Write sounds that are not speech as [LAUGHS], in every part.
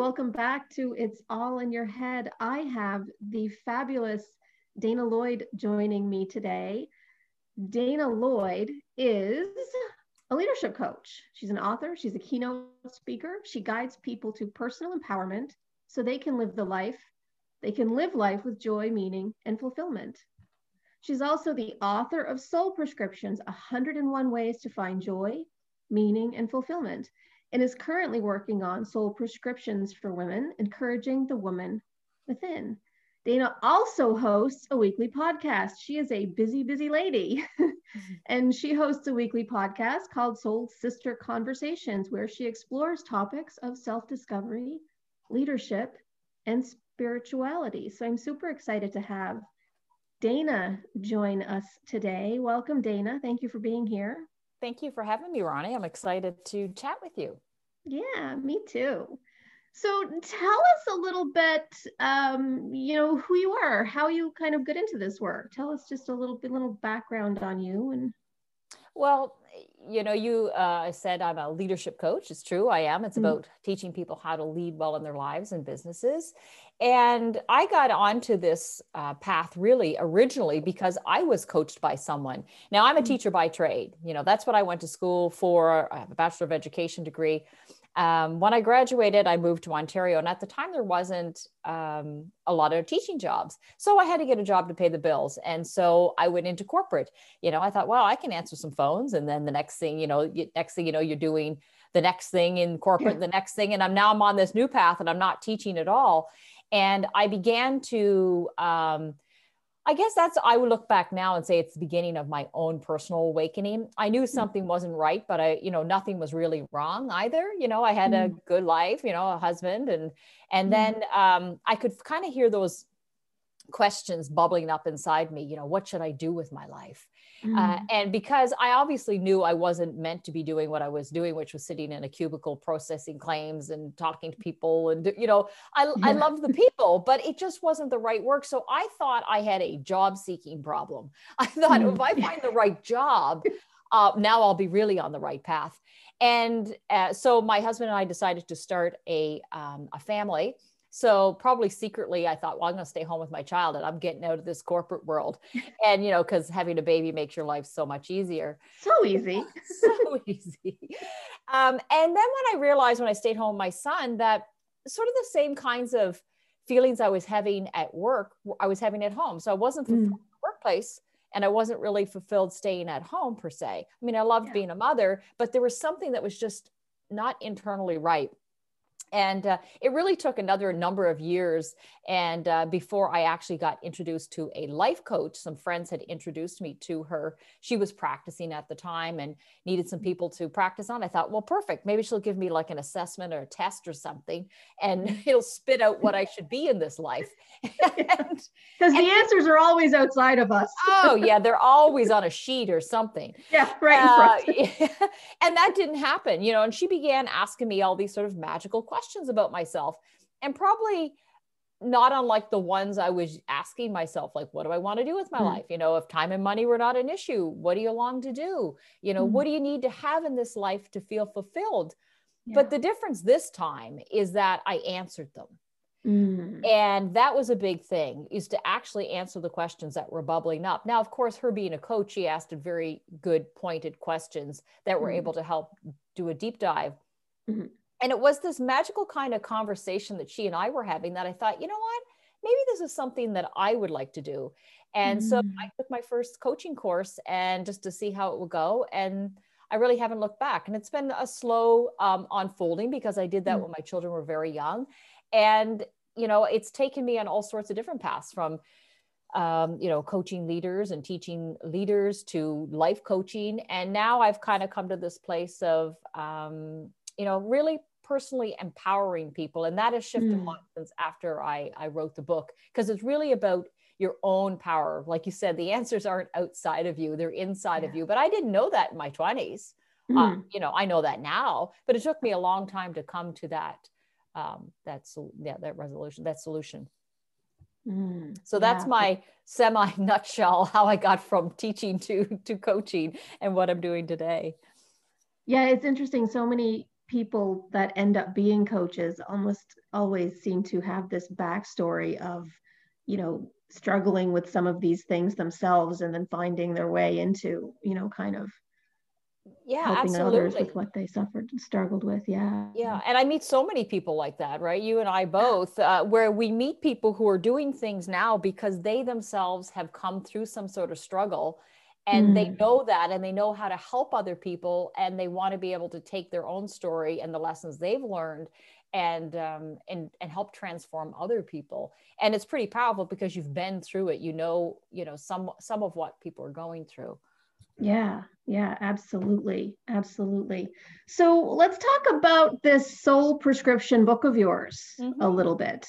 Welcome back to It's All in Your Head. I have the fabulous Dana Lloyd joining me today. Dana Lloyd is a leadership coach. She's an author, she's a keynote speaker. She guides people to personal empowerment so they can live the life, they can live life with joy, meaning, and fulfillment. She's also the author of Soul Prescriptions 101 Ways to Find Joy, Meaning, and Fulfillment, and is currently working on Soul Prescriptions for Women, encouraging the woman within. Dana also hosts a weekly podcast. She is a busy, busy lady. [LAUGHS] and she hosts a weekly podcast called Soul Sister Conversations, where she explores topics of self discovery, leadership, and spirituality. So I'm super excited to have Dana join us today. Welcome, Dana. Thank you for being here. Thank you for having me, Ronnie. I'm excited to chat with you. Yeah, me too. So tell us a little bit, um, you know, who you are, how you kind of get into this work. Tell us just a little bit, little background on you. And well, you know, you uh, said I'm a leadership coach. It's true, I am. It's mm-hmm. about teaching people how to lead well in their lives and businesses. And I got onto this uh, path really originally because I was coached by someone. Now, I'm a mm-hmm. teacher by trade. You know, that's what I went to school for. I have a Bachelor of Education degree. Um, when I graduated, I moved to Ontario, and at the time there wasn't um, a lot of teaching jobs, so I had to get a job to pay the bills, and so I went into corporate. You know, I thought, well, I can answer some phones, and then the next thing, you know, next thing you know, you're doing the next thing in corporate, the next thing, and I'm now I'm on this new path, and I'm not teaching at all, and I began to um, I guess that's, I would look back now and say it's the beginning of my own personal awakening. I knew mm. something wasn't right, but I, you know, nothing was really wrong either. You know, I had mm. a good life, you know, a husband and, and mm. then um, I could kind of hear those questions bubbling up inside me, you know, what should I do with my life? Mm. Uh, and because I obviously knew I wasn't meant to be doing what I was doing, which was sitting in a cubicle processing claims and talking to people, and you know, I yeah. I love the people, but it just wasn't the right work. So I thought I had a job seeking problem. [LAUGHS] I thought mm. if I [LAUGHS] find the right job, uh, now I'll be really on the right path. And uh, so my husband and I decided to start a um, a family so probably secretly, I thought, well, I'm going to stay home with my child and I'm getting out of this corporate world. [LAUGHS] And, you know, because having a baby makes your life so much easier. So easy. [LAUGHS] so easy. Um, and then when I realized when I stayed home with my son that sort of the same kinds of feelings I was having at work, I was having at home. So I wasn't fulfilled mm. in the workplace and I wasn't really fulfilled staying at home per se. I mean, I loved yeah. being a mother, but there was something that was just not internally right and uh, it really took another number of years and uh, before i actually got introduced to a life coach some friends had introduced me to her. She was practicing at the time and needed some people to practice on. I thought well perfect. Maybe she'll give me like an assessment or a test or something and [LAUGHS] it'll spit out what i should be in this life. [LAUGHS] Because the answers are always outside of us. Oh yeah they're [LAUGHS] always on a sheet or something. Yeah right uh, yeah. and that didn't happen you know and she began asking me all these sort of magical questions questions about myself and probably not unlike the ones I was asking myself, like, what do I want to do with my mm. life? You know, if time and money were not an issue, what do you long to do? You know, mm. what do you need to have in this life to feel fulfilled? Yeah. But the difference this time is that I answered them. Mm. And that was a big thing is to actually answer the questions that were bubbling up. Now, of course, her being a coach, she asked very good, pointed questions that were mm. able to help do a deep dive. And it was this magical kind of conversation that she and I were having that I thought, you know what? Maybe this is something that I would like to do. And mm. so I took my first coaching course and just to see how it would go. And I really haven't looked back. And it's been a slow um, unfolding because I did that mm. when my children were very young. And, you know, it's taken me on all sorts of different paths from, um, you know, coaching leaders and teaching leaders to life coaching. And now I've kind of come to this place of, um, you know, really personally empowering people. And that has shifted mm. since after I, I wrote the book, because it's really about your own power. Like you said, the answers aren't outside of you, they're inside yeah. of you. But I didn't know that in my 20s. Mm. Hmm. you know, I know that now, but it took me a long time to come to that, um, that, yeah, that resolution, that solution. Mm, so that's yeah. my semi [LAUGHS] nutshell how I got from teaching to to coaching and what I'm doing today. Yeah, it's interesting. So many people that end up being coaches almost always seem to have this backstory of, you know, struggling with some of these things themselves and then finding their way into, you know, kind of yeah helping absolutely. others with what they suffered and struggled with. Yeah. Yeah and i meet so many people like that right? You and i both uh, where we meet people who are doing things now because they themselves have come through some sort of struggle and mm. they know that and they know how to help other people and they want to be able to take their own story and the lessons they've learned and um, and and help transform other people and it's pretty powerful because you've been through it you know you know some some of what people are going through yeah, yeah, absolutely. Absolutely. So let's talk about this soul prescription book of yours mm-hmm. a little bit.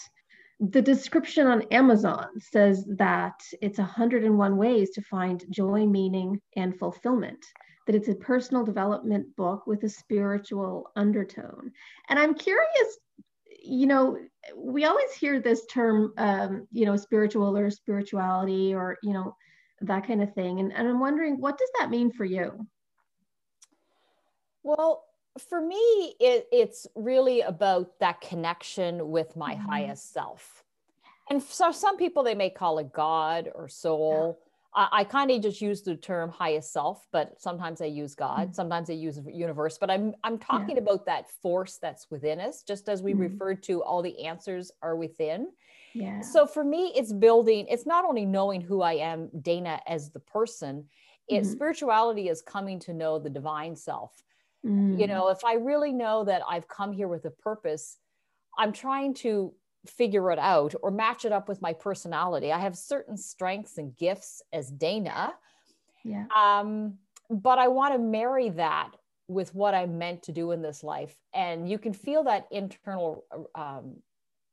The description on Amazon says that it's 101 ways to find joy, meaning, and fulfillment. That it's a personal development book with a spiritual undertone. And I'm curious, you know, we always hear this term, um, you know, spiritual or spirituality, or, you know, that kind of thing. And, and I'm wondering, what does that mean for you? Well, for me, it, it's really about that connection with my mm-hmm. highest self. And so some people, they may call it God or soul. Yeah. I, I kind of just use the term highest self, but sometimes I use God, mm-hmm. sometimes I use universe, but I'm, I'm talking yeah. about that force that's within us, just as we mm-hmm. referred to all the answers are within. Yeah. So for me, it's building, it's not only knowing who I am, Dana, as the person, it mm-hmm. spirituality is coming to know the divine self. Mm. You know, if I really know that I've come here with a purpose, I'm trying to figure it out or match it up with my personality. I have certain strengths and gifts as Dana. Yeah. Um, but I want to marry that with what I'm meant to do in this life. And you can feel that internal um,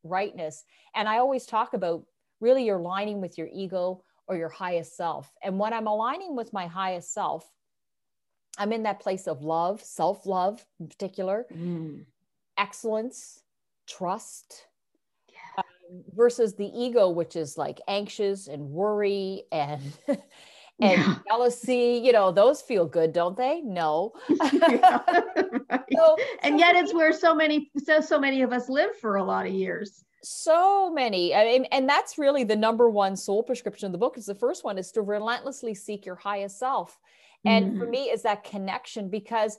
rightness. And I always talk about really you're aligning with your ego or your highest self. And when I'm aligning with my highest self, I'm in that place of love, self love in particular, mm. excellence, trust, yeah. um, versus the ego, which is like anxious and worry and. [LAUGHS] and yeah. jealousy, you know, those feel good, don't they? No. [LAUGHS] yeah, right. [LAUGHS] so, and yet it's where so many so so many of us live for a lot of years. So many. I mean, and that's really the number one soul prescription of the book is the first one is to relentlessly seek your highest self. And mm-hmm. for me is that connection because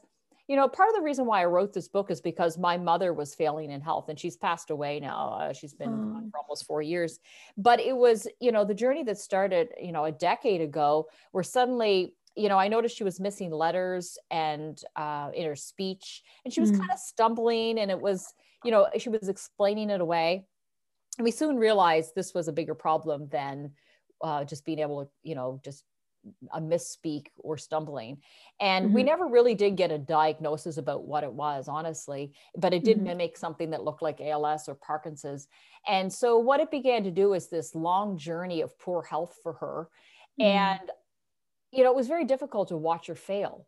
you know, part of the reason why I wrote this book is because my mother was failing in health and she's passed away now. Uh, she's been oh. for almost four years. But it was, you know, the journey that started, you know, a decade ago, where suddenly, you know, I noticed she was missing letters and uh, in her speech, and she was mm. kind of stumbling, and it was, you know, she was explaining it away. And we soon realized this was a bigger problem than uh, just being able to, you know, just a misspeak or stumbling. And mm-hmm. we never really did get a diagnosis about what it was, honestly, but it did mm-hmm. mimic something that looked like ALS or Parkinson's. And so what it began to do is this long journey of poor health for her. Mm-hmm. And, you know, it was very difficult to watch her fail.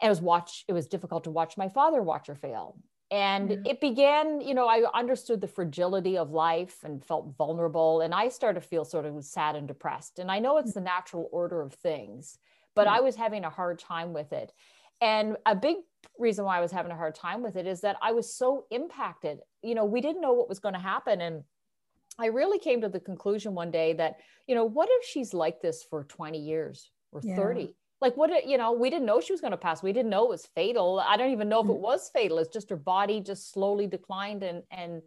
And it was watch, it was difficult to watch my father watch her fail and mm-hmm. it began you know i understood the fragility of life and felt vulnerable and i started to feel sort of sad and depressed and i know it's the natural order of things but mm-hmm. i was having a hard time with it and a big reason why i was having a hard time with it is that i was so impacted you know we didn't know what was going to happen and i really came to the conclusion one day that you know what if she's like this for 20 years or yeah. 30 like what you know we didn't know she was going to pass. We didn't know it was fatal. I don't even know if it mm. was fatal. It's just her body just slowly declined and and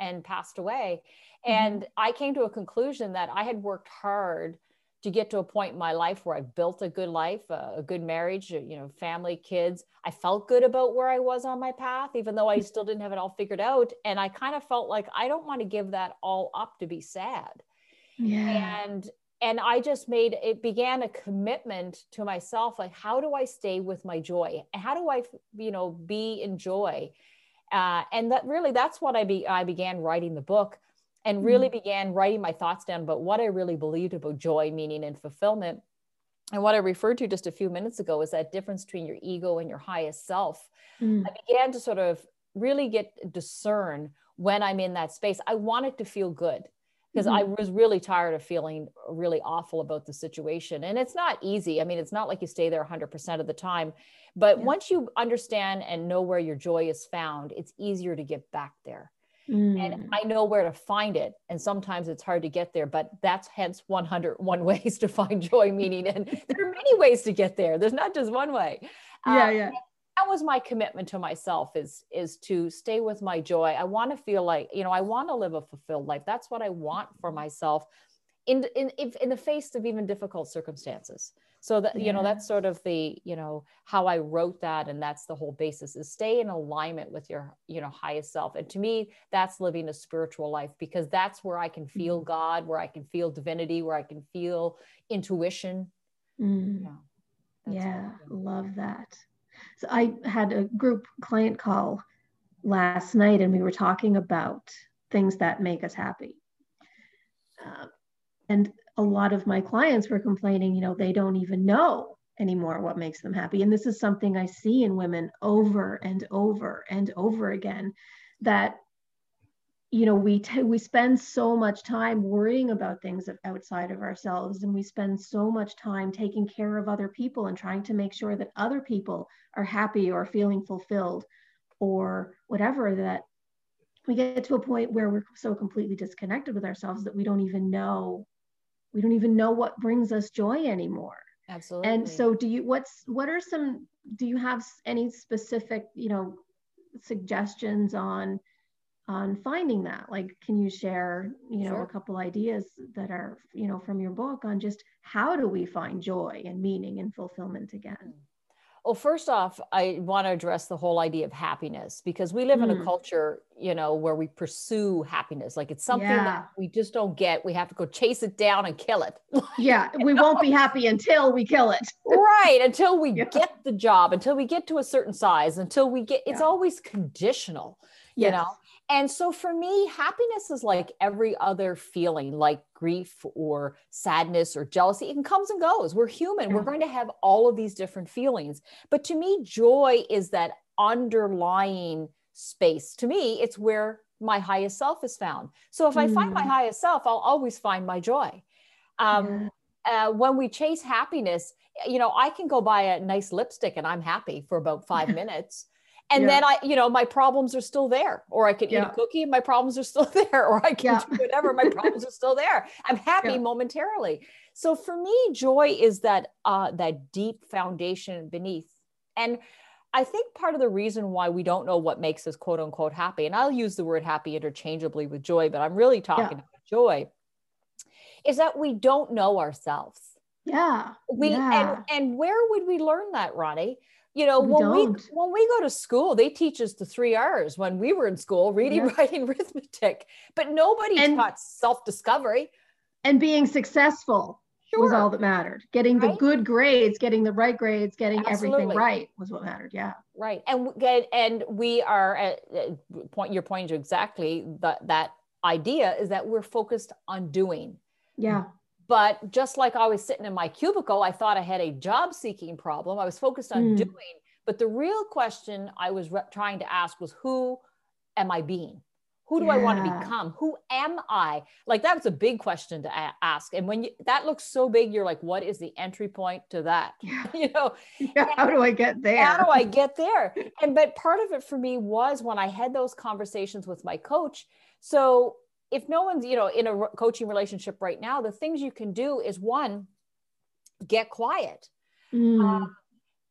and passed away. Mm-hmm. and i came to a conclusion that i had worked hard to get to a point in my life where i built a good life a, a good marriage you know family kids. I felt good about where i was on my path even though i still didn't have it all figured out. And i kind of felt like i don't want to give that all up to be sad. Yeah. and and I just made it began a commitment to myself like how do I stay with my joy? How do I you know be in joy? uh, and that really that's what I be I began writing the book and really mm. began writing my thoughts down about what I really believed about joy, meaning, and fulfillment. And what I referred to just a few minutes ago is that difference between your ego and your highest self. Mm. I began to sort of really get discern when I'm in that space. I want it to feel good because mm-hmm. I was really tired of feeling really awful about the situation. And it's not easy. I mean, it's not like you stay there 100% of the time. But yeah. once you understand and know where your joy is found, it's easier to get back there. Mm. And I know where to find it. And sometimes it's hard to get there, but that's hence 101 [LAUGHS] ways to find joy, meaning. And there are many ways to get there. There's not just one way. Yeah, um, yeah that was my commitment to myself is is to stay with my joy. I want to feel like you know i want to live a fulfilled life. That's what i want for myself in in in the face of even difficult circumstances. So that yeah. you know that's sort of the you know how i wrote that and that's the whole basis is stay in alignment with your you know highest self. And to me that's living a spiritual life because that's where i can feel mm. god where i can feel divinity where i can feel intuition. Mm. yeah. Love that so I had a group client call last night and we were talking about things that make us happy. Uh, and a lot of my clients were complaining, you know, they don't even know anymore what makes them happy. And this is something I see in women over and over and over again that you know we t- we spend so much time worrying about things outside of ourselves and we spend so much time taking care of other people and trying to make sure that other people are happy or feeling fulfilled or whatever that we get to a point where we're so completely disconnected with ourselves that we don't even know we don't even know what brings us joy anymore. Absolutely. and so do you what's what are some do you have any specific you know suggestions on on finding that like can you share you know sure. a couple ideas that are you know from your book on just how do we find joy and meaning and fulfillment again mm. well first off i want to address the whole idea of happiness because we live mm. in a mm. culture you know where we pursue happiness like it's something yeah. that we just don't get we have to go chase it down and kill it [LAUGHS] yeah we won't be happy until we kill it [LAUGHS] right until we yeah. get the job until we get to a certain size until we get it's yeah. always conditional you yes. know and so for me, happiness is like every other feeling, like grief or sadness or jealousy. It comes and goes. We're human. We're going to have all of these different feelings. But to me, joy is that underlying space. To me, it's where my highest self is found. So if. I find my mm. highest self, I'll always find my joy. Um, yeah. uh, when we chase happiness, you know, I can go buy a nice lipstick and I'm happy for about five [LAUGHS] minutes and yeah. then I, you know, my problems are still there. Or I can yeah. eat a cookie my problems are still [LAUGHS] there. Or I can yeah. do whatever, my [LAUGHS] problems are still there. I'm happy momentarily. So for me, joy is that uh, that deep foundation beneath. And I think part of the reason why we don't know what makes us quote unquote happy, and I'll use the word happy interchangeably with joy, but I'm really talking about joy, is that we don't know ourselves. Yeah. We and and where would we learn that, Ronnie? You know we when don't. we when we go to school they teach us the three r's when we were in school reading yeah. writing [LAUGHS] arithmetic but nobody and, taught self-discovery and being successful sure. was all that mattered getting right? the good grades getting the right grades getting Absolutely. everything right was what mattered yeah right and and we are at point you're pointing to exactly that that idea is that we're focused on doing yeah but just like I was sitting in my cubicle, I thought I had a job seeking problem. I was focused on mm. doing. But the real question I was re- trying to ask was who am I being? Who do yeah. I want to become? Who am I? Like that was a big question to a- ask. And when you, that looks so big, you're like, what is the entry point to that? Yeah. [LAUGHS] you know, [LAUGHS] yeah, how do I get there? How do I [LAUGHS] get there? and but part of it for me was when I had those conversations with my coach. So if no one's you know in a coaching relationship right now the things you can do is one get quiet. Mm. um,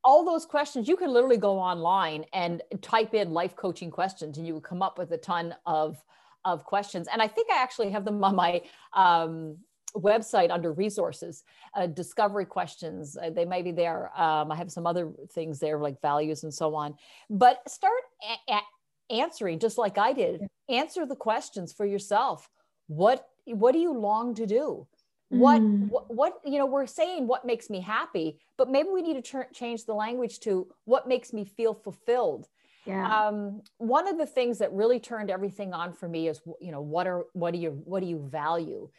all those questions you can literally go online and type in life coaching questions and you would come up with a ton of of questions. And i think i actually have them on my um, website under resources uh, discovery questions. Uh, they may be there. Um, i have some other things there like values and so on. But start a- a- answering just like I did. Answer the questions for yourself. What what do you long to do? What, mm. what, what you know we're saying what makes me happy, but maybe we need to ch- change the language to what makes me feel fulfilled. Yeah. Um, one of the things that really turned everything on for me is, you know, what are what do you what do you value?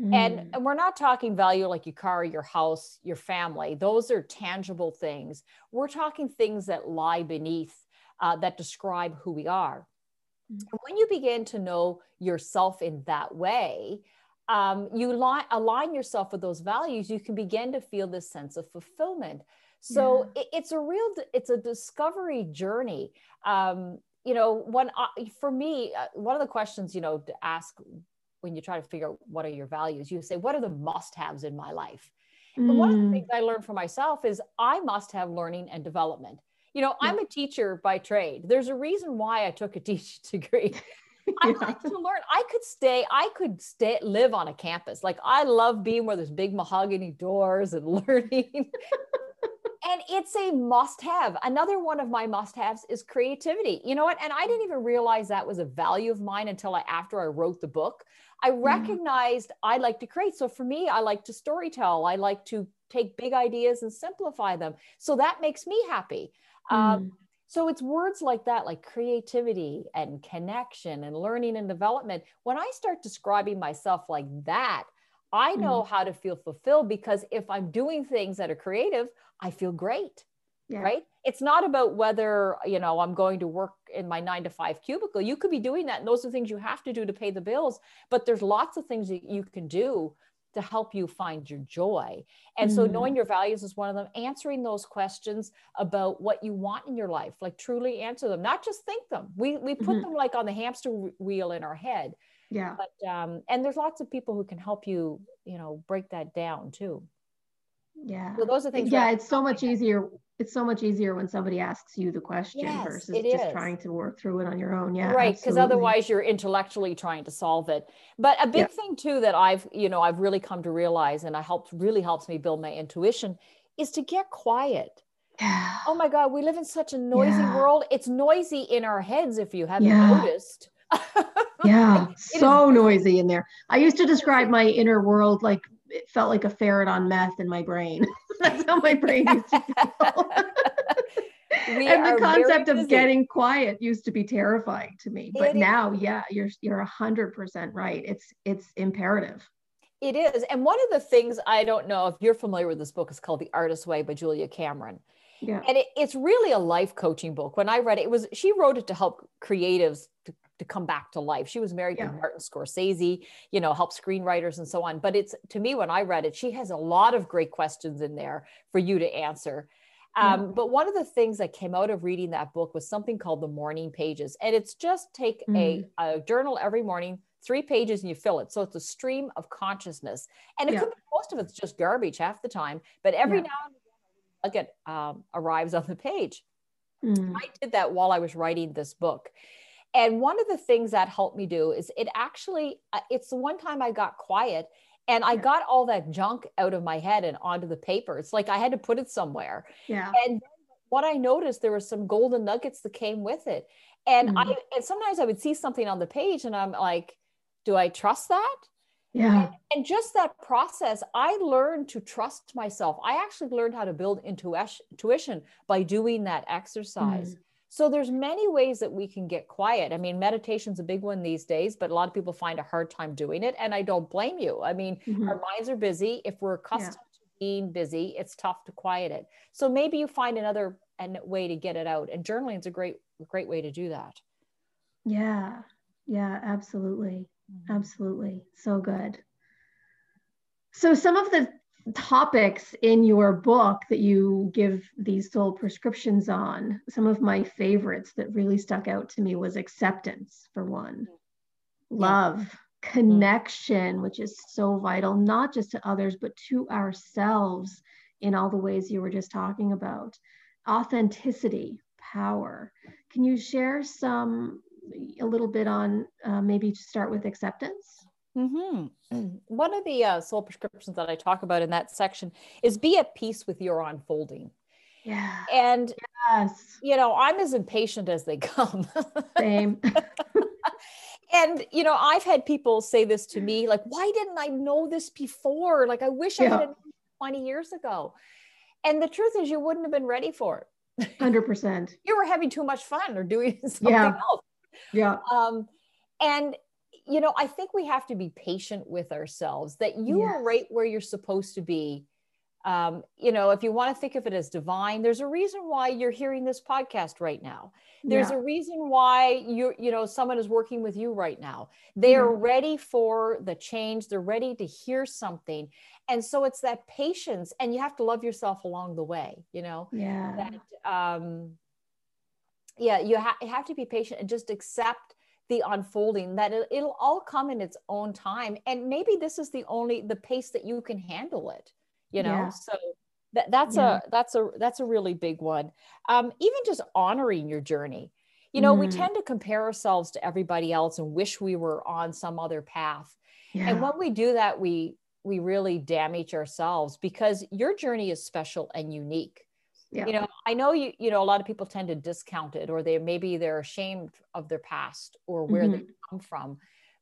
Mm. And, and we're not talking value like your car, your house, your family. Those are tangible things. We're talking things that lie beneath uh, that describe who we are. Mm. And when you begin to know yourself in that way, um, you li- align yourself with those values, you can begin to feel this sense of fulfillment. So Yeah. it, it's a real, it's a discovery journey. Um, you know, when I, for me, uh, one of the questions, you know, to ask when you try to figure out what are your values, you say, what are the must-haves in my life? And one of the Mm. things I learned for myself is I must have learning and development. You know, I'm a teacher by trade. There's a reason why I took a [LAUGHS] teaching degree. I Yeah. like to learn. I could stay, I could stay, live on a campus. Like I love being where there's big mahogany doors and [LAUGHS] learning. and it's a must have. Another one of my must haves is creativity. You know what? And I didn't even realize that was a value of mine until I, after I wrote the book. I mm-hmm. recognized I like to create. So for me, I like to storytell. I like to take big ideas and simplify them. So that makes me happy. Um, Mm. so it's words like that, like creativity and connection and learning and development. When I start describing myself like that, I know how to feel fulfilled because if I'm doing things that are creative, I feel great, yeah. right? It's not about whether, you know, I'm going to work in my nine to five cubicle. You could be doing that. And those are things you have to do to pay the bills. But there's lots of things that you can do to help you find your joy. And so Mm. knowing your values is one of them, answering those questions about what you want in your life, like truly answer them, not just think them. We we put Mhm. them like on the hamster wheel in our head. Yeah. But um and there's lots of people who can help you, you know, break that down too. Yeah. So those are things yeah, it's so much easier. It's so much easier when somebody asks you the question Yes, versus just is. trying to work through it on your own. Yeah. right because otherwise you're intellectually trying to solve it but a big Yeah. thing too that i've you know i've really come to realize and i helped really helps me build my intuition is to get quiet Yeah. [SIGHS] oh my god we live in such a noisy Yeah. world it's noisy in our heads if you haven't noticed [LAUGHS] Yeah. is so noisy in there. I used to describe my inner world like it felt like a ferret on meth in my brain. [LAUGHS] That's how my brain used to feel. [LAUGHS] And the concept of getting quiet used to be terrifying to me. But It is. now, yeah, you're you're a hundred percent right. It's it's imperative. It is. And one of the things I don't know if you're familiar with this book is called The Artist's Way by Julia Cameron. Yeah. And it, it's really a life coaching book. When I read it, it was she wrote it to help creatives to, to come back to life. She was married Yeah. to Martin Scorsese, you know, help screenwriters and so on. But it's to me, when I read it, she has a lot of great questions in there for you to answer. Um, But one of the things that came out of reading that book was something called the morning pages. And it's just take a, a journal every morning, three pages, and you fill it. So it's a stream of consciousness. And it Yeah. could be most of it's just garbage half the time, but every Yeah. now and then a nugget um, arrives on the page. Mm. I did that while I was writing this book. And one of the things that helped me do is it actually, uh, it's the one time I got quiet and I got all that junk out of my head and onto the paper. It's like I had to put it somewhere. Yeah. And what I noticed, there were some golden nuggets that came with it. And Mhm. I, and sometimes I would see something on the page and I'm like, do I trust that? Yeah. and just that process i learned to trust myself i actually learned how to build intuition by doing that exercise Mm. So there's many ways that we can get quiet i mean meditation's a big one these days but a lot of people find a hard time doing it and i don't blame you i mean Mhm. our minds are busy if we're accustomed to being busy it's tough to quiet it so maybe you find another an- way to get it out and journaling is a great great way to do that Yeah. Yeah, absolutely. Absolutely. So good. So, some of the topics in your book that you give these soul prescriptions on, some of my favorites that really stuck out to me was acceptance, for one, love, connection, which is so vital, not just to others, but to ourselves in all the ways you were just talking about, authenticity, power. Can you share some, a little bit on uh, maybe to start with acceptance? Hmm One of the uh, soul prescriptions that I talk about in that section is be at peace with your unfolding. Yeah. And, Yes. you know, I'm as impatient as they [LAUGHS] come. Same. [LAUGHS] and, you know, I've had people say this to me like, why didn't I know this before? Like, I wish I had known 20 years ago. And the truth is, you wouldn't have been ready for it. 100%. [LAUGHS] you were having too much fun or doing something Yeah. else. Yeah. Um, and you know, I think we have to be patient with ourselves that you are right where you're supposed to be. Um, you know, if you want to think of it as divine, there's a reason why you're hearing this podcast right now. There's yeah. a reason why you're, you know, someone is working with you right now. They are Yeah. ready for the change. They're ready to hear something. And so it's that patience, and you have to love yourself along the way, you know yeah. that um yeah you, ha- you have to be patient and just accept the unfolding that it, it'll all come in its own time and maybe this is the only the pace that you can handle it you know Yeah. so that, that's Yeah. a that's a that's a really big one um even just honoring your journey you know we Mhm. tend to compare ourselves to everybody else and wish we were on some other path yeah. and when we do that we we really damage ourselves because your journey is special and unique yeah. you know i know you you know a lot of people tend to discount it or they maybe they're ashamed of their past or where they come from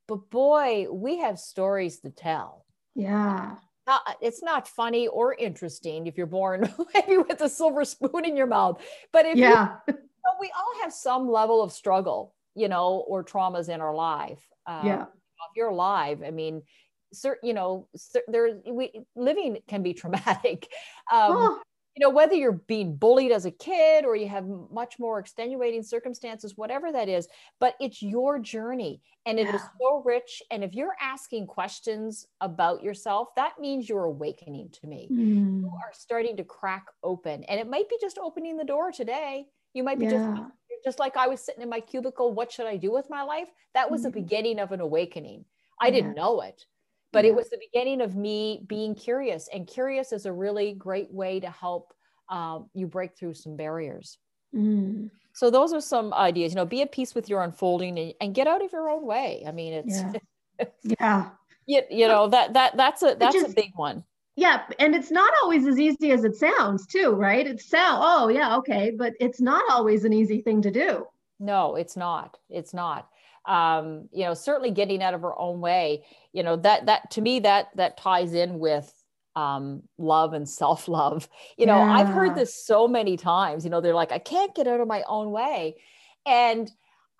but boy we have stories to tell yeah. Uh, it's not funny or interesting if you're born [LAUGHS] maybe with a silver spoon in your mouth but if you Yeah. [LAUGHS] know, we all have some level of struggle you know or traumas in our life um, Yeah. if you're alive i mean certain you know there we living can be traumatic [LAUGHS] um, Oh, you know whether you're being bullied as a kid or you have much more extenuating circumstances whatever that is but it's your journey and it is Yeah. so rich. And if you're asking questions about yourself that means you're awakening to me. Mm, you are starting to crack open and it might be just opening the door today. You might be just yeah. just like i was sitting in my cubicle what should i do with my life? That was the Mhm. beginning of an awakening. I didn't know it but it was the beginning of me being curious and curious is a really great way to help um, you break through some barriers Mm, so those are some ideas you know be at peace with your unfolding and, and get out of your own way i mean it's Yeah. [LAUGHS] yeah. you, you know that that that's a that's a is- big one Yeah. And it's not always as easy as it sounds, too, right? it's sound, oh, yeah, okay. But it's not always an easy thing to do. no it's not it's not um you know certainly getting out of her own way you know that that to me that that ties in with um love and self-love. [LAUGHS] You know i've heard this so many times you know they're like i can't get out of my own way. And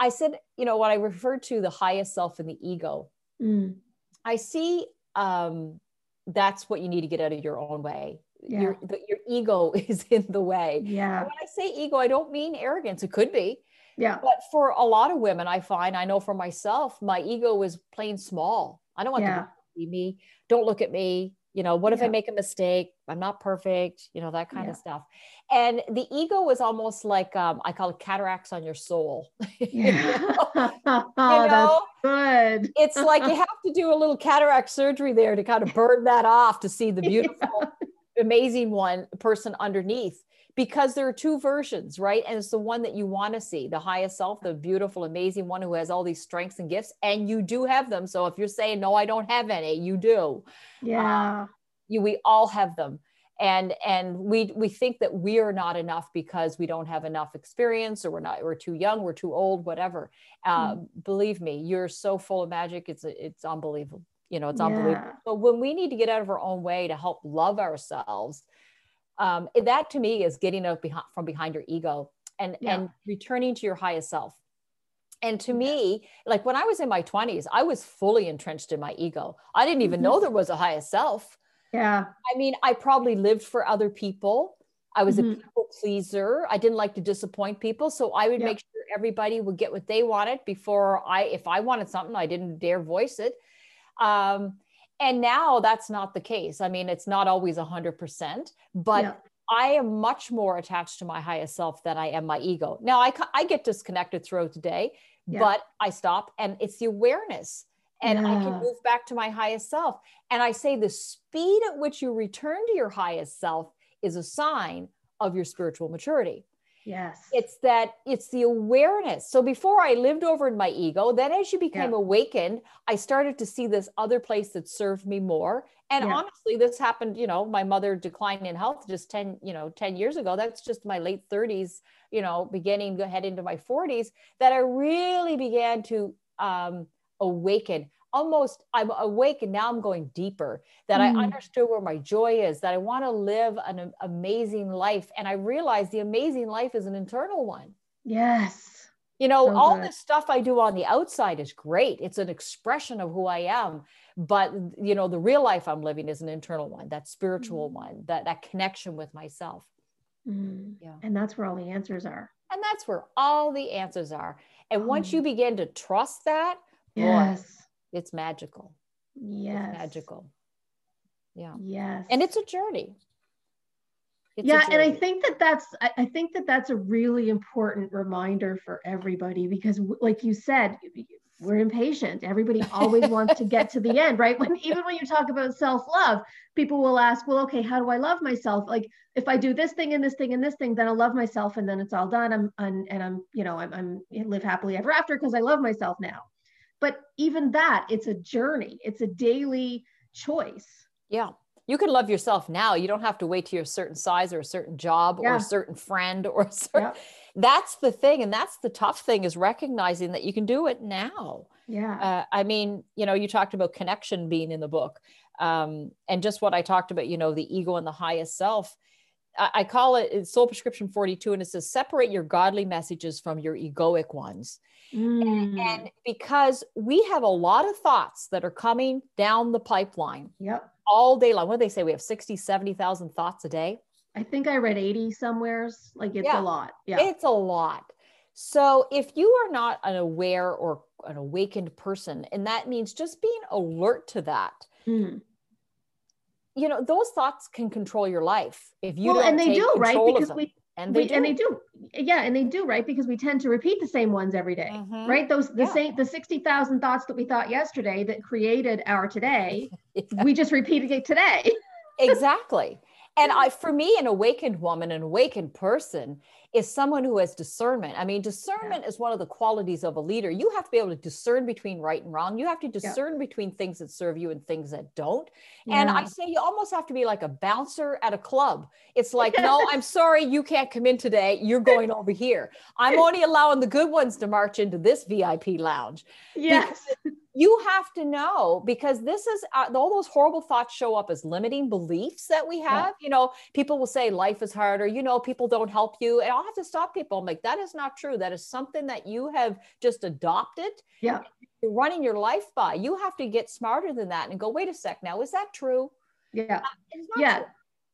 i said you know when i referred to the highest self and the ego. Mm, i see um that's what you need to get out of your own way. Your the, your ego [LAUGHS] is in the way. Yeah. when i say ego i don't mean arrogance. It could be Yeah. but for a lot of women, I find, I know for myself, my ego is plain small. I don't want Yeah. to see me. Don't look at me. You know, what if I make a mistake? I'm not perfect, you know, that kind Yeah. of stuff. And the ego is almost like, um, I call it cataracts on your soul. [LAUGHS] Yeah. oh, know? [LAUGHS] that's good. it's like you [LAUGHS] have to do a little cataract surgery there to kind of burn that off to see the beautiful, amazing one person underneath because there are two versions, right? And it's the one that you want to see, the highest self, the beautiful, amazing one who has all these strengths and gifts, and you do have them. So if you're saying, no, I don't have any, you do. Yeah. You, we all have them. And and we we think that we are not enough because we don't have enough experience or we're not we're too young we're too old whatever. Uh, Believe me, you're so full of magic. It's it's unbelievable. You know, it's unbelievable. Yeah. But when we need to get out of our own way to help love ourselves, um, that to me is getting out behind, from behind your ego and Yeah. and returning to your highest self. And to me, like when I was in my 20s, I was fully entrenched in my ego. I didn't even Mhm. know there was a highest self. Yeah. I mean, I probably lived for other people. I was Mhm. a people pleaser. I didn't like to disappoint people. So I would Yeah. make sure everybody would get what they wanted before I, if I wanted something, I didn't dare voice it. Um, and now that's not the case. I mean, it's not always 100%, but Yeah. I am much more attached to my highest self than I am my ego. Now I, I get disconnected throughout the day, Yeah. but I stop and it's the awareness and I can move back to my highest self. And I say the speed at which you return to your highest self is a sign of your spiritual maturity. Yes. It's that it's the awareness. So before I lived over in my ego, then as you became Yeah. awakened, I started to see this other place that served me more. And Yeah. honestly, this happened, you know, my mother declined in health just 10, you know, 10 years ago. That's just my late 30s, you know, beginning to head into my 40s that I really began to um, awaken. Almost i'm awake and now i'm going deeper that mm. i understood where my joy is that i want to live an amazing life and i realize the amazing life is an internal one. Yes. You know so all this stuff i do on the outside is great. It's an expression of who i am but you know the real life i'm living is an internal one that spiritual mm. one that that connection with myself. Mm. yeah. And that's where all the answers are. And that's where all the answers are. And once you begin to trust that yes. boy, it's magical. Yes. It's magical. Yeah. Yes. And it's a journey. It's yeah, and I think that that's I think that that's a really important reminder for everybody because, like you said, we're impatient. Everybody [LAUGHS] always wants to get to the end, right? When even when you talk about self-love, people will ask, "Well, okay, how do I love myself? Like, if I do this thing and this thing and this thing, then I'll love myself, and then it's all done. I'm, I'm and I'm, you know, I'm, I'm live happily ever after because I love myself now." But even that, it's a journey, it's a daily choice. Yeah. You can love yourself now. You don't have to wait to a certain size or a certain job yeah. or a certain friend or certain, yeah. that's the thing. And that's the tough thing is recognizing that you can do it now. Yeah. Uh, I mean, you know, you talked about connection being in the book. Um, and just what I talked about, you know, the ego and the highest self. I call it Soul Prescription 42, and it says separate your godly messages from your egoic ones. Mm. And, because we have a lot of thoughts that are coming down the pipeline yep. all day long. What do they say? We have 60, 70,000 thoughts a day. I think I read 80 somewheres. Like it's yeah. a lot. Yeah. It's a lot. So if you are not an aware or an awakened person, and that means just being alert to that. Mm you know those thoughts can control your life if you well, don't and they do right because we and they we, do. and they do yeah and they do right because we tend to repeat the same ones every day, mm-hmm. right those the yeah. same the 60,000 thoughts that we thought yesterday that created our today [LAUGHS] yeah. we just repeated it today [LAUGHS] exactly and I, for me, an awakened woman, an awakened person is someone who has discernment. I mean, discernment yeah. is one of the qualities of a leader. You have to be able to discern between right and wrong. You have to discern yeah. between things that serve you and things that don't. Yeah. And I say you almost have to be like a bouncer at a club. It's [LAUGHS] like, no, I'm sorry, you can't come in today. You're going over here. I'm [LAUGHS] only allowing the good ones to march into this VIP lounge. Yes. Because you have to know because this is uh, all those horrible thoughts show up as limiting beliefs that we have. Yeah. You know, people will say life is harder. You know, people don't help you. And I'll have to stop people. I'm like, that is not true. That is something that you have just adopted. Yeah. You're running your life by. You have to get smarter than that and go, wait a sec now, is that true? Yeah. Uh, yeah. True.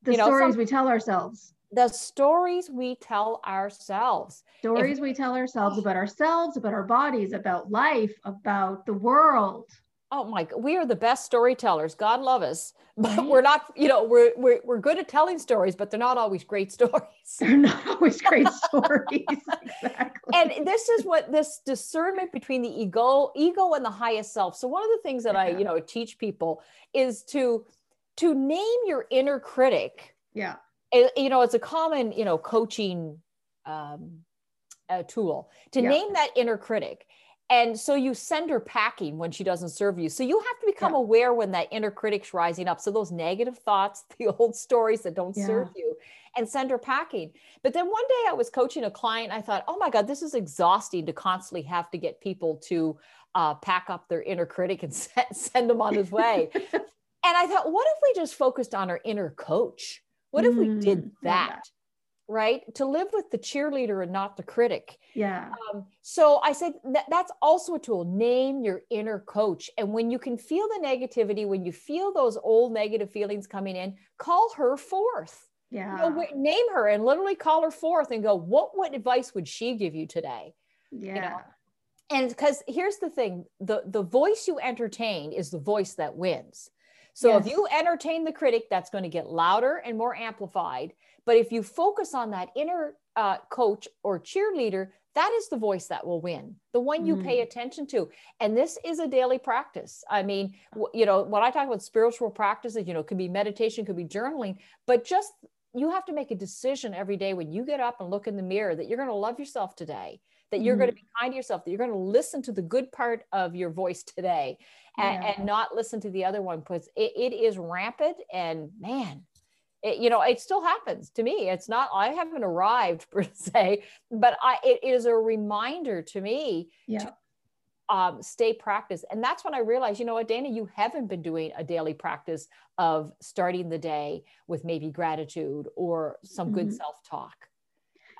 The you stories some, we tell ourselves the stories we tell ourselves. Stories if, we tell ourselves about ourselves, about our bodies, about life, about the world. Oh my, we are the best storytellers. God love us. [LAUGHS] But we're not, you know, we're, we're, we're good at telling stories, but they're not always great [LAUGHS] stories. They're not always great stories. [LAUGHS] exactly. And this is what this discernment between the ego, ego and the highest self. So one of the things that yeah. I, you know, teach people is to, to name your inner critic. Yeah it, you know, it's a common, you know, coaching um, uh, tool to yeah. name that inner critic. And so you send her packing when she doesn't serve you. So you have to become yeah. aware when that inner critic's rising up. So those negative thoughts, [LAUGHS] the old stories that don't yeah. serve you, and send her packing. But then one day I was coaching a client. I thought, oh my God, this is exhausting to constantly have to get people to uh, pack up their inner critic and [LAUGHS] send them on his way. [LAUGHS] and I thought, what if we just focused on our inner coach? What if we did mm, that? Right? To live with the cheerleader and not the critic. Yeah. Um, so I said that, that's also a tool. Name your inner coach. And when you can feel the negativity, when you feel those old negative feelings coming in, call her forth. Yeah. You know, name her and literally call her forth and go, what, what advice would she give you today? Yeah. You know? And because here's the thing the, the voice you entertain is the voice that wins. So yes. if you entertain the critic, that's going to get louder and more amplified. But if you focus on that inner uh, coach or cheerleader, that is the voice that will win, the one you mm. pay attention to. And this is a daily practice. I mean, you know, when I talk about spiritual practices, you know, could be meditation, could be journaling, but just you have to make a decision every day when you get up and look in the mirror that you're going to love yourself today that you're mm-hmm. going to be kind to yourself, that you're going to listen to the good part of your voice today and, yeah. and not listen to the other one because it, it is rampant and man, it, you know, it still happens to me. It's not, I haven't arrived [LAUGHS] per se, but I, it is a reminder to me yeah. to um, stay practiced. And that's when I realized, you know what, Dana, you haven't been doing a daily practice of starting the day with maybe gratitude or some mm-hmm. good self-talk. Yeah,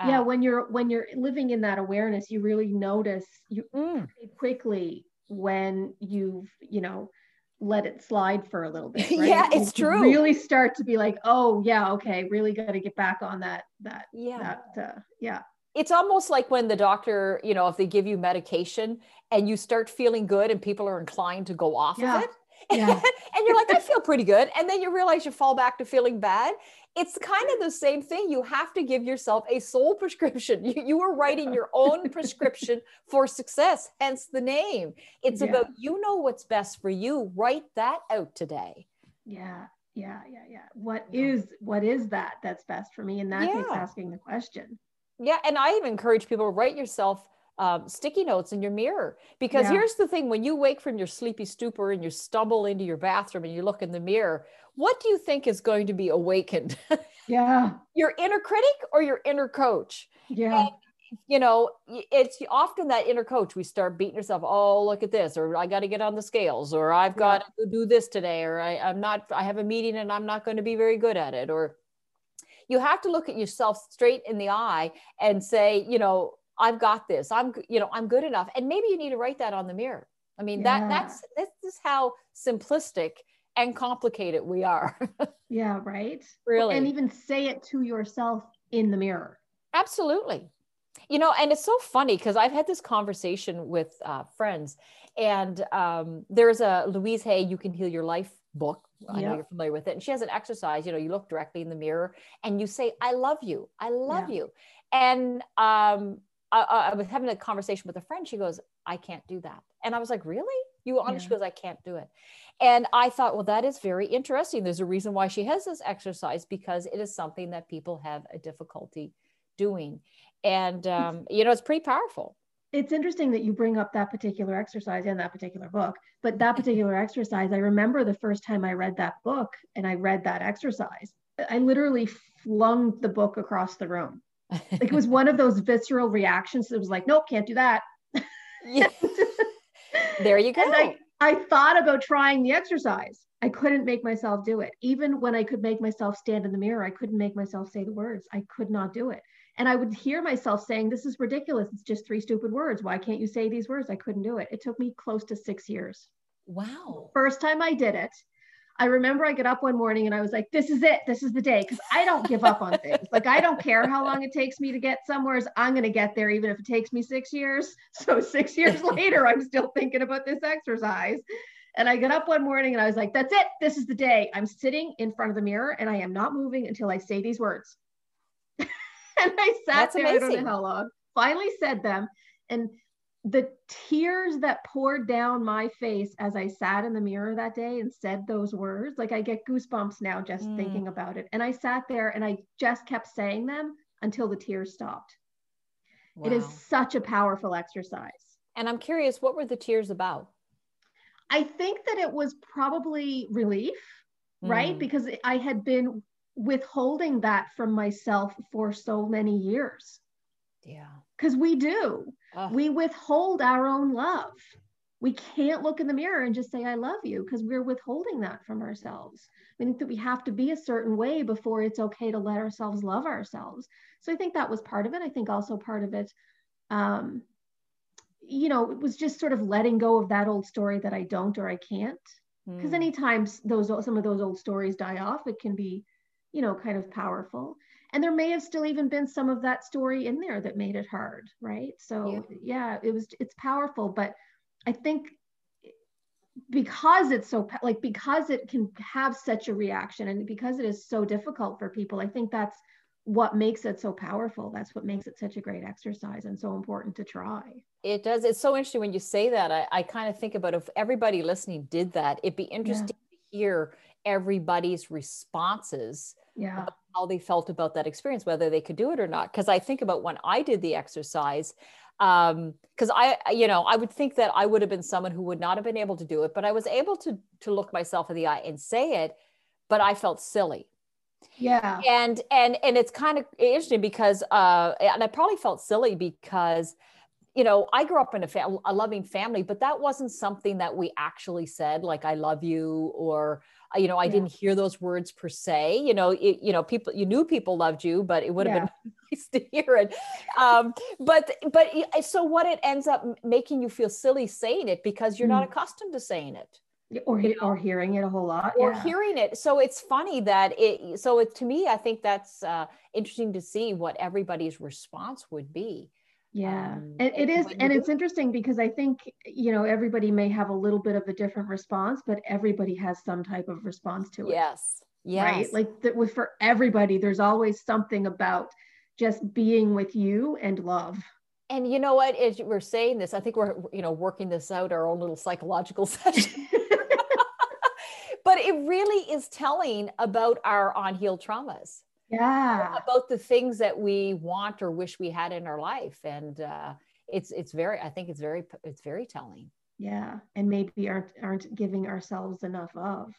uh, when you're when you're living in that awareness, you really notice you mm. quickly when you've you know let it slide for a little [LAUGHS] bit. Right? yeah, it's you true. Really start to be like, oh yeah, okay, really got to get back on that that yeah that uh, yeah it's almost like when the doctor, you know, if they give you medication and you start feeling good and people are inclined to go off yeah. of it. Yeah. [LAUGHS] and you're like, I feel pretty good. And then you realize you fall back to feeling bad. It's kind of the same thing. You have to give yourself a soul [LAUGHS] prescription. You, you are writing your own prescription for success, hence the name. It's yeah. about you know what's best for you. Write that out today. Yeah. Yeah, yeah, yeah. What is what is that that's best for me? And that yeah. asking the question. Yeah, and I even encourage people to write yourself um, sticky notes in your mirror because yeah. here's the thing: when you wake from your sleepy stupor and you stumble into your bathroom and you look in the mirror, what do you think is going to be awakened? [LAUGHS] Yeah, your inner critic or your inner coach? Yeah. And, you know, it's often that inner coach. We start beating yourself. Oh, look at this, or I got to get on the scales, or I've got yeah. to do this today, or I, I'm not. I have a meeting and I'm not going to be very good at it, or you have to look at yourself straight in the eye and say, you know, I've got this. I'm, you know, I'm good enough. And maybe you need to write that on the mirror. I mean, yeah. that that's this is how simplistic and complicated we are. [LAUGHS] yeah, right. Really. And even say it to yourself in the mirror. Absolutely. You know, and it's so funny because I've had this conversation with uh, friends, and um, there's a Louise Hay, You Can Heal Your Life book. I know you're familiar with it. And she has an exercise, you know, you look directly in the mirror and you say, I love you. I love yeah. you. And um, I, I, was having a conversation with a friend. She goes, I can't do that. And I was like, really? You honest? Yeah. She goes, I can't do it. And I thought, well, that is very interesting. There's a reason why she has this exercise because it is something that people have a difficulty doing. And, um, you know, it's pretty powerful it's interesting that you bring up that particular exercise in that particular book but that [LAUGHS] particular exercise i remember the first time i read that book and i read that exercise i literally flung the book across the room like it was one of those visceral reactions it was like nope can't do that yeah. [LAUGHS] there you go I, I thought about trying the exercise i couldn't make myself do it even when i could make myself stand in the mirror i couldn't make myself say the words i could not do it and I would hear myself saying, This is ridiculous. It's just three stupid words. Why can't you say these words? I couldn't do it. It took me close to six years. Wow. First time I did it, I remember I get up one morning and I was like, This is it. This is the day. Because I don't give up on things. Like, I don't care how long it takes me to get somewhere. I'm going to get there, even if it takes me six years. [LAUGHS] So, six years [LAUGHS] later, I'm still thinking about this exercise. And I get up one morning and I was like, That's it. This is the day. I'm sitting in front of the mirror and I am not moving until I say these words. [LAUGHS] and I sat That's there, amazing. I don't know how long, finally said them. And the tears that poured down my face as I sat in the mirror that day and said those words, like I get goosebumps now just mm. thinking about it. And I sat there and I just kept saying them until the tears stopped. Wow. It is such a powerful exercise. And I'm curious, what were the tears about? I think that it was probably relief, mm. right? Because I had been withholding that from myself for so many years. Yeah. Because we do. We withhold our own love. We can't look in the mirror and just say, I love you, because we're withholding that from ourselves. I think that we have to be a certain way before it's okay to let ourselves love ourselves. So I think that was part of it. I think also part of it, um, you know, it was just sort of letting go of that old story that I don't or I can't. Because mm. anytime those some of those old stories die off, it can be you know, kind of powerful. And there may have still even been some of that story in there that made it hard, right? So yeah, yeah it was it's powerful, but I think because it's so like because it can have such a reaction and because it is so difficult for people, I think that's what makes it so powerful. That's what makes it such a great exercise and so important to try. It does. It's so interesting when you say that. I, I kind of think about if everybody listening did that, it'd be interesting yeah. to hear everybody's responses yeah. how they felt about that experience whether they could do it or not. Because i think about when i did the exercise um because i you know i would think that i would have been someone who would not have been able to do it but i was able to to look myself in the eye and say it but i felt silly. Yeah. And and and it's kind of interesting because uh and i probably felt silly because you know, I grew up in a, fam- a loving family, but that wasn't something that we actually said, like "I love you" or you know, I yeah. didn't hear those words per se. You know, it, you know, people you knew people loved you, but it would have yeah. been [LAUGHS] nice to hear it. Um, but but so what it ends up making you feel silly saying it because you're mm. not accustomed to saying it or you know? or hearing it a whole lot or yeah. hearing it so it's funny that it so it to me i think that's uh, interesting to see what everybody's response would be yeah um, and it is and it's interesting because i think you know everybody may have a little bit of a different response but everybody has some type of response to it. Yes yes. Right like that with for everybody there's always something about just being with you and love. And you know what? As we're saying this i think we're you know working this out our own little psychological [LAUGHS] session. [LAUGHS] But it really is telling about our unhealed traumas yeah. about the things that we want or wish we had in our life and uh, it's it's very i think it's very it's very telling. Yeah and maybe aren't aren't giving ourselves enough of.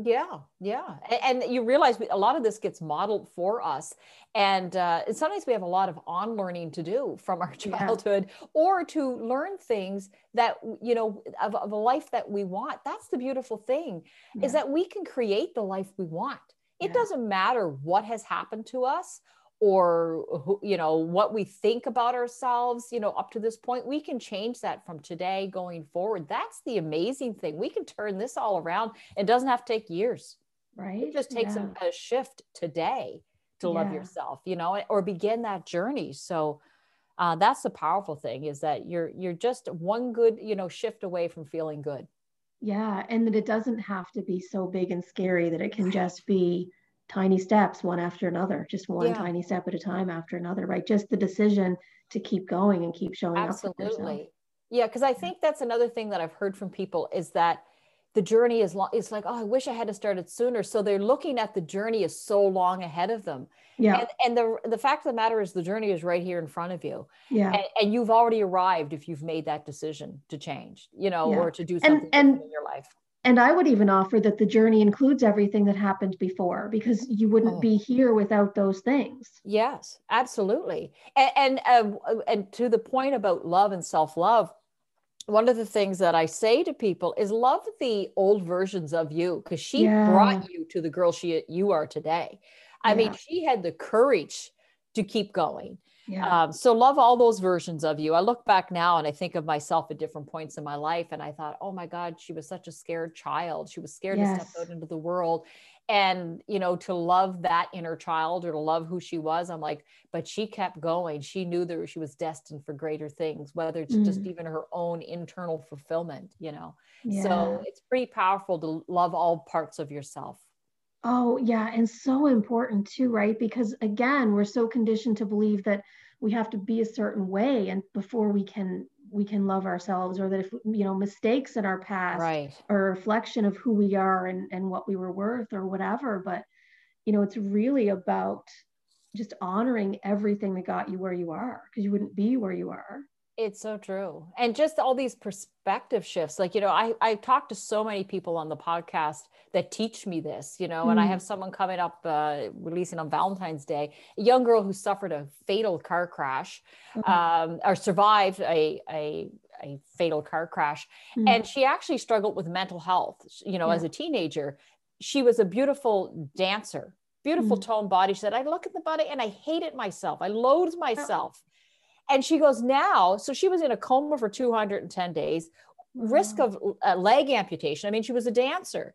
Yeah yeah and, and you realize we, a lot of this gets modeled for us and, uh, and sometimes we have a lot of on learning to do from our [LAUGHS] childhood yeah. or to learn things that you know of, of, a life that we want. That's the beautiful thing yeah. is that we can create the life we want it yeah. doesn't matter what has happened to us or you know what we think about ourselves you know up to this point we can change that from today going forward. That's the amazing thing. We can turn this all around. It doesn't have to take years. Right? it just takes yeah. a, a, shift today to yeah. love yourself you know or begin that journey. So uh, that's the powerful thing is that you're you're just one good you know shift away from feeling good yeah and that it doesn't have to be so big and scary that it can just be tiny steps one after another just one yeah. tiny step at a time after another right just the decision to keep going and keep showing absolutely. up absolutely yeah because i think that's another thing that i've heard from people is that the journey is long it's like oh i wish i had to start it sooner so they're looking at the journey is so long ahead of them yeah and, and the the fact of the matter is the journey is right here in front of you yeah and, and you've already arrived if you've made that decision to change you know yeah. or to do something and, and in your life and I would even offer that the journey includes everything that happened before because you wouldn't oh. be here without those things. Yes, absolutely. And and, uh, and to the point about love and self love, one of the things that I say to people is love the old versions of you because she yeah. brought you to the girl she you are today. I yeah. mean, she had the courage to keep going. Yeah. Um, so love all those versions of you. I look back now and I think of myself at different points in my life, and I thought, oh my God, she was such a scared child. She was scared yes. to step out into the world. And, you know, to love that inner child or to love who she was, I'm like, but she kept going. She knew that she was destined for greater things, whether it's mm. just even her own internal fulfillment, you know. Yeah. So it's pretty powerful to love all parts of yourself. Oh, yeah. And so important too, right? Because again, we're so conditioned to believe that we have to be a certain way and before we can we can love ourselves or that if you know mistakes in our past right. are a reflection of who we are and, and what we were worth or whatever. But you know, it's really about just honoring everything that got you where you are because you wouldn't be where you are it's so true. And just all these perspective shifts. Like, you know, I, I talked to so many people on the podcast that teach me this, you know, mm. and I have someone coming up uh, releasing on Valentine's Day, a young girl who suffered a fatal car crash mm. um, or survived a, a, a fatal car crash. Mm. And she actually struggled with mental health, you know, yeah. as a teenager. She was a beautiful dancer, beautiful mm. tone body. She said, I look at the body and I hated myself. I loathed myself. And she goes, now, so she was in a coma for 210 days, wow. risk of uh, leg amputation. I mean, she was a dancer,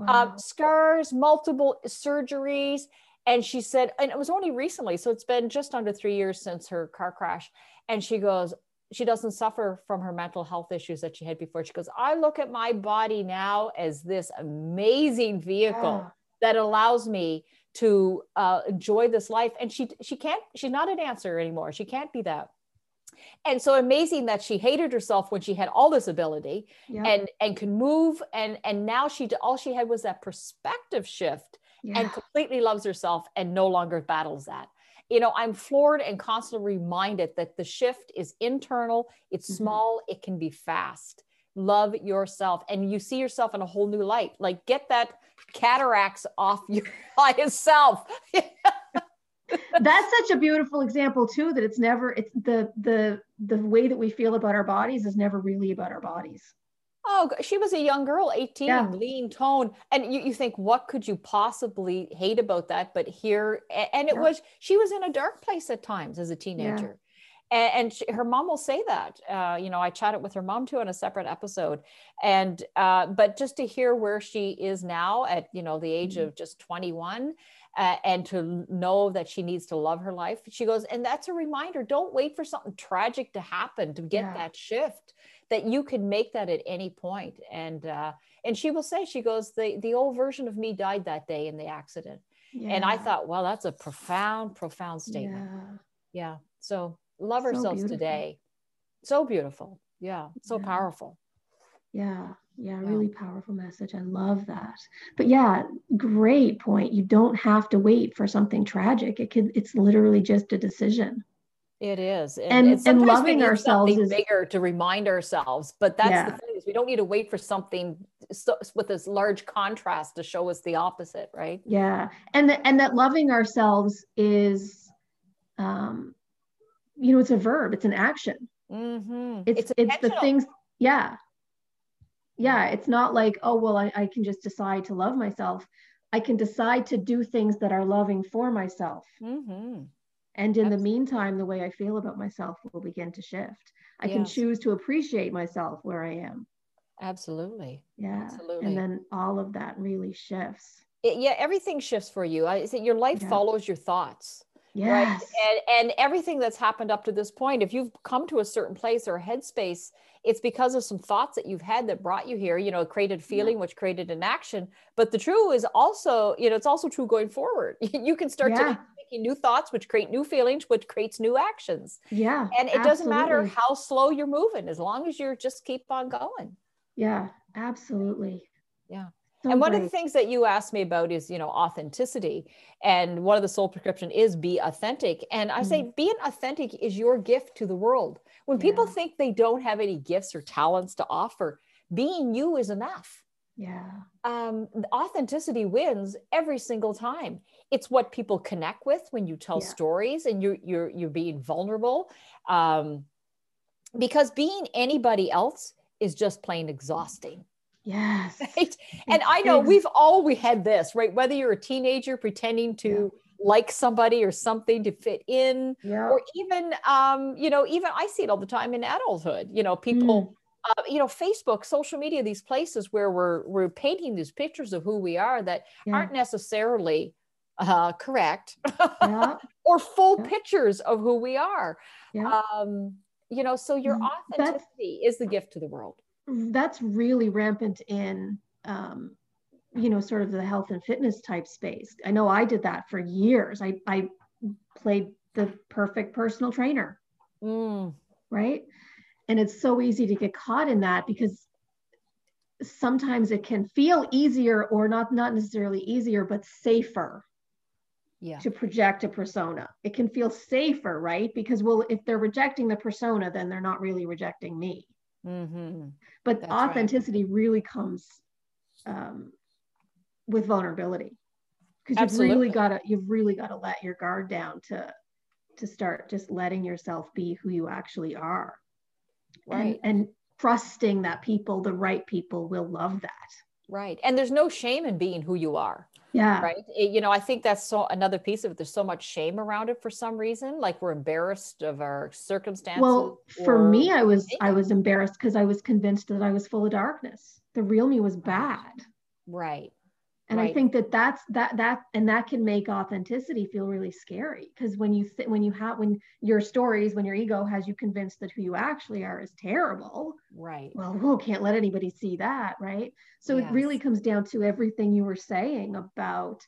um, wow. um, scars, multiple surgeries. And she said, and it was only recently, so it's been just under three years since her car crash. And she goes, she doesn't suffer from her mental health issues that she had before. She goes, I look at my body now as this amazing vehicle yeah. that allows me to uh, enjoy this life. And she she can't. She's not a dancer anymore. She can't be that and so amazing that she hated herself when she had all this ability yeah. and and could move and and now she all she had was that perspective shift yeah. and completely loves herself and no longer battles that you know i'm floored and constantly reminded that the shift is internal it's mm-hmm. small it can be fast love yourself and you see yourself in a whole new light like get that cataracts off [LAUGHS] your eye self [LAUGHS] That's such a beautiful example too that it's never it's the the the way that we feel about our bodies is never really about our bodies. Oh, she was a young girl, 18, yeah. lean tone. And you, you think, what could you possibly hate about that? But here, and it yeah. was, she was in a dark place at times as a teenager. Yeah. And, and she, her mom will say that. Uh, you know, I chatted with her mom too in a separate episode. And, uh, but just to hear where she is now at, you know, the age mm-hmm. of just 21 uh, and to know that she needs to love her life. She goes, and that's a reminder don't wait for something tragic to happen to get yeah. that shift, that you can make that at any point. And, uh, and she will say, she goes, the, the old version of me died that day in the accident. Yeah. And I thought, well, that's a profound, profound statement. Yeah. yeah. So love so ourselves beautiful. today. So beautiful. Yeah. So powerful. Yeah yeah really powerful message. I love that. But yeah great point. You don't have to wait for something tragic. It could it's literally just a decision. It is. And, and, and loving ourselves is bigger to remind ourselves but that's yeah. the thing is we don't need to wait for something so, with this large contrast to show us the opposite right? Yeah. And the, and that loving ourselves is um you know it's a verb. It's an action. Mm-hmm. it's it's, it's the things yeah yeah it's not like oh well I, I can just decide to love myself i can decide to do things that are loving for myself mm-hmm. and in Absolutely. the meantime the way i feel about myself will begin to shift i yes. can choose to appreciate myself where i am Absolutely. Yeah. Absolutely. And then all of that really shifts. It, yeah, everything shifts for you. I say your life yeah. follows your thoughts. Yes. Right. And and everything that's happened up to this point, if you've come to a certain place or headspace, it's because of some thoughts that you've had that brought you here, you know, created feeling, yeah. which created an action. But the true is also, you know, it's also true going forward. [LAUGHS] you can start yeah. to making new thoughts, which create new feelings, which creates new actions. Yeah. And it absolutely. doesn't matter how slow you're moving, as long as you're just keep on going. Yeah, absolutely. Yeah. And one great. of the things that you asked me about is, you know, authenticity. And one of the soul prescription is be authentic. And I mm. say being authentic is your gift to the world. When yeah. people think they don't have any gifts or talents to offer, being you is enough. Yeah. Um, authenticity wins every single time. It's what people connect with when you tell yeah. stories and you're you're you're being vulnerable. Um, because being anybody else is just plain exhausting. Yes. [LAUGHS] Right? And I know we've all we had this, right? Whether you're a teenager pretending to yeah. like somebody or something to fit in, yeah. or even um, you know, even I see it all the time in adulthood, you know, people mm. Uh, you know facebook social media these places where we're we're painting these pictures of who we are that yeah. aren't necessarily uh, correct yeah. [LAUGHS] or full yeah. pictures of who we are um, you know so your mm, authenticity That's, is the gift to the world that's really rampant in um, you know sort of the health and fitness type space. I know i did that for years. I, I played the perfect personal trainer. Mm. right? And it's so easy to get caught in that because sometimes it can feel easier or not not necessarily easier but safer yeah. to project a persona. It can feel safer right? Because well if they're rejecting the persona then they're not really rejecting me Mm-hmm. But That's authenticity right. really comes um, with vulnerability. Because you've really got to you've really got to let your guard down to to start just letting yourself be who you actually are. Right. and, and trusting that people the right people will love that. Right. And there's no shame in being who you are yeah. right? It, you know i think that's so another piece of it there's so much shame around it for some reason like we're embarrassed of our circumstances well for me i was i was embarrassed because i was convinced that i was full of darkness. The real me was bad. Right and right. i think that that's that that and that can make authenticity feel really scary because when you th- when you have when your stories when your ego has you convinced that who you actually are is terrible right well who can't let anybody see that right so yes. it really comes down to everything you were saying about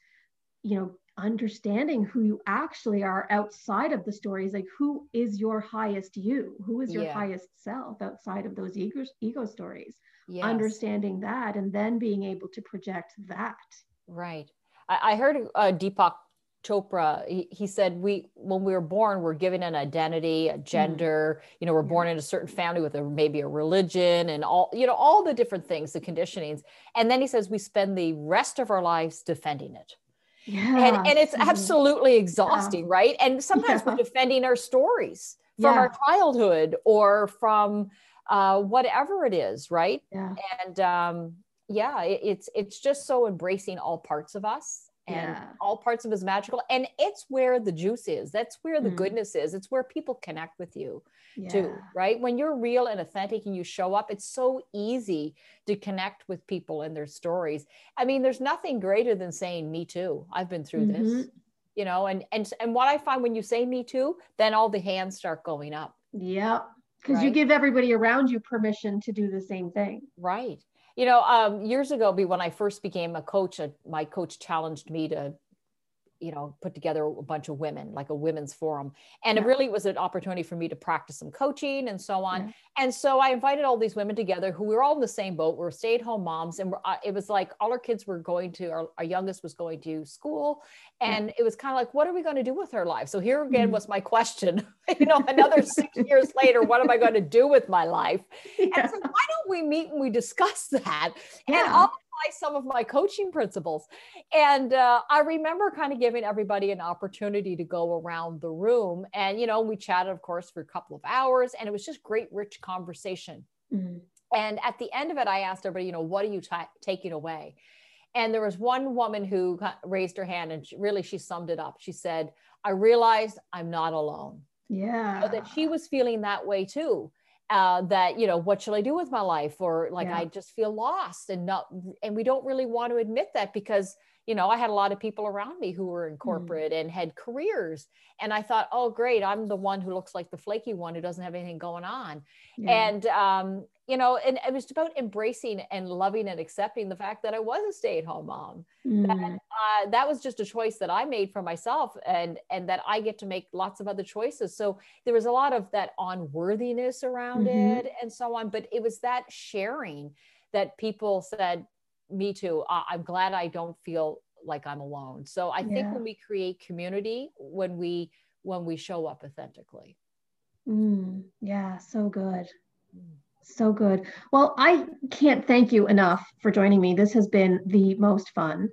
you know understanding who you actually are outside of the stories like who is your highest you who is your yeah. highest self outside of those ego ego stories yes. understanding that and then being able to project that right i, I heard uh, deepak chopra he, he, said we when we were born we're given an identity a mm-hmm. gender mm. you know we're yeah. born in a certain family with a maybe a religion and all you know all the different things the conditionings and then he says we spend the rest of our lives defending it Yeah. And, and it's mm-hmm. absolutely exhausting, yeah. right? And sometimes yeah. we're defending our stories from our childhood or from uh, whatever it is, right? Yeah. And um, yeah, it, it's it's just so embracing all parts of us and yeah. all parts of us magical and it's where the juice is that's where the mm. goodness is it's where people connect with you yeah. too right when you're real and authentic and you show up it's so easy to connect with people and their stories i mean there's nothing greater than saying me too i've been through mm-hmm. this you know and and and what i find when you say me too then all the hands start going up yeah because right? you give everybody around you permission to do the same thing right you know, um, years ago, when I first became a coach, uh, my coach challenged me to you know put together a bunch of women like a women's forum and yeah. it really was an opportunity for me to practice some coaching and so on yeah. and so i invited all these women together who were all in the same boat we are stay-at-home moms and uh, it was like all our kids were going to our, our youngest was going to school and yeah. it was kind of like what are we going to do with our life so here again mm-hmm. was my question [LAUGHS] you know another six [LAUGHS] years later what am i going to do with my life and so why don't we meet and we discuss that and all some of my coaching principles. And uh, I remember kind of giving everybody an opportunity to go around the room. And, you know, we chatted, of course, for a couple of hours, and it was just great, rich conversation. Mm-hmm. And at the end of it, I asked everybody, you know, what are you t- taking away? And there was one woman who raised her hand and she, really she summed it up. She said, I realized I'm not alone. Yeah. So that she was feeling that way too uh, that you know what should i do with my life or like yeah. i just feel lost and not and we don't really want to admit that because you know i had a lot of people around me who were in hmm. corporate mm. and had careers and i thought oh great i'm the one who looks like the flaky one who doesn't have anything going on yeah. and um, you know, and it was about embracing and loving and accepting the fact that I was a stay-at-home mom. Mm. That uh, that was just a choice that I made for myself, and and that I get to make lots of other choices. So there was a lot of that unworthiness around mm-hmm. it, and so on. But it was that sharing that people said, "Me too. I'm glad I don't feel like I'm alone." So I yeah. think when we create community, when we when we show up authentically. Mm. Yeah, so good. Mm. So good. Well, I can't thank you enough for joining me. This has been the most fun.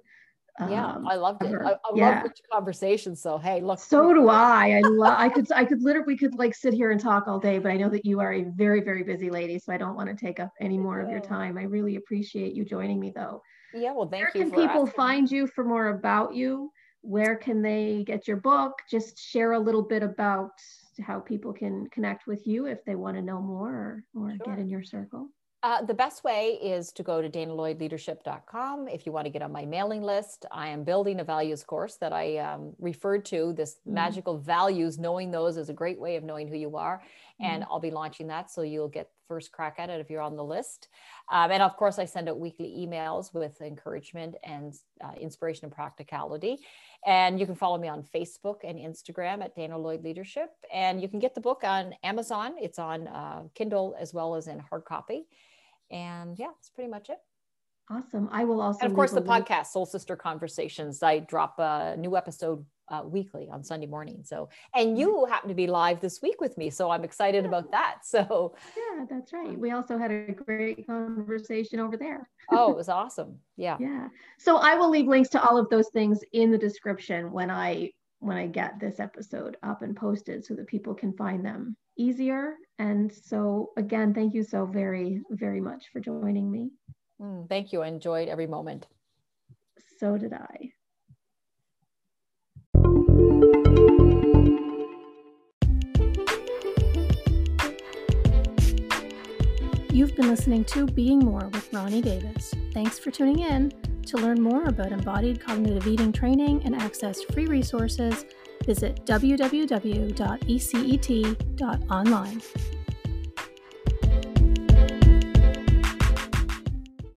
Yeah, um, I loved it. I, I yeah. love the conversation. So hey, look. So do I. I love. I could. I could literally. We could like sit here and talk all day. But I know that you are a very, very busy lady, so I don't want to take up any more of your time. I really appreciate you joining me, though. Yeah. Well, thank Where you. Where can people asking. find you for more about you? Where can they get your book? Just share a little bit about how people can connect with you if they want to know more or, or sure. get in your circle? Uh, the best way is to go to danalloydleadership.com if you want to get on my mailing list. I am building a values course that I um, referred to, this mm. magical values, knowing those is a great way of knowing who you are. And I'll be launching that. So you'll get first crack at it if you're on the list. Um, and of course, I send out weekly emails with encouragement and uh, inspiration and practicality. And you can follow me on Facebook and Instagram at Dana Lloyd Leadership. And you can get the book on Amazon. It's on uh, Kindle as well as in hard copy. And yeah, that's pretty much it. Awesome. I will also. And of course, the link. podcast, Soul Sister Conversations. I drop a new episode uh, weekly on Sunday morning. So, and you happen to be live this week with me. So I'm excited yeah. about that. [LAUGHS] So, yeah, that's right. We also had a great conversation over there. oh, it [LAUGHS] was awesome. Yeah. Yeah. So I will leave links to all of those things in the description when I when I get this episode up and posted so that people can find them easier. And so again, thank you so very, very much for joining me. Mm, thank you. I enjoyed every moment. So did I. You've been listening to Being More with Ronnie Davis. Thanks for tuning in. To learn more about embodied cognitive eating training and access free resources, visit www.ecet.online.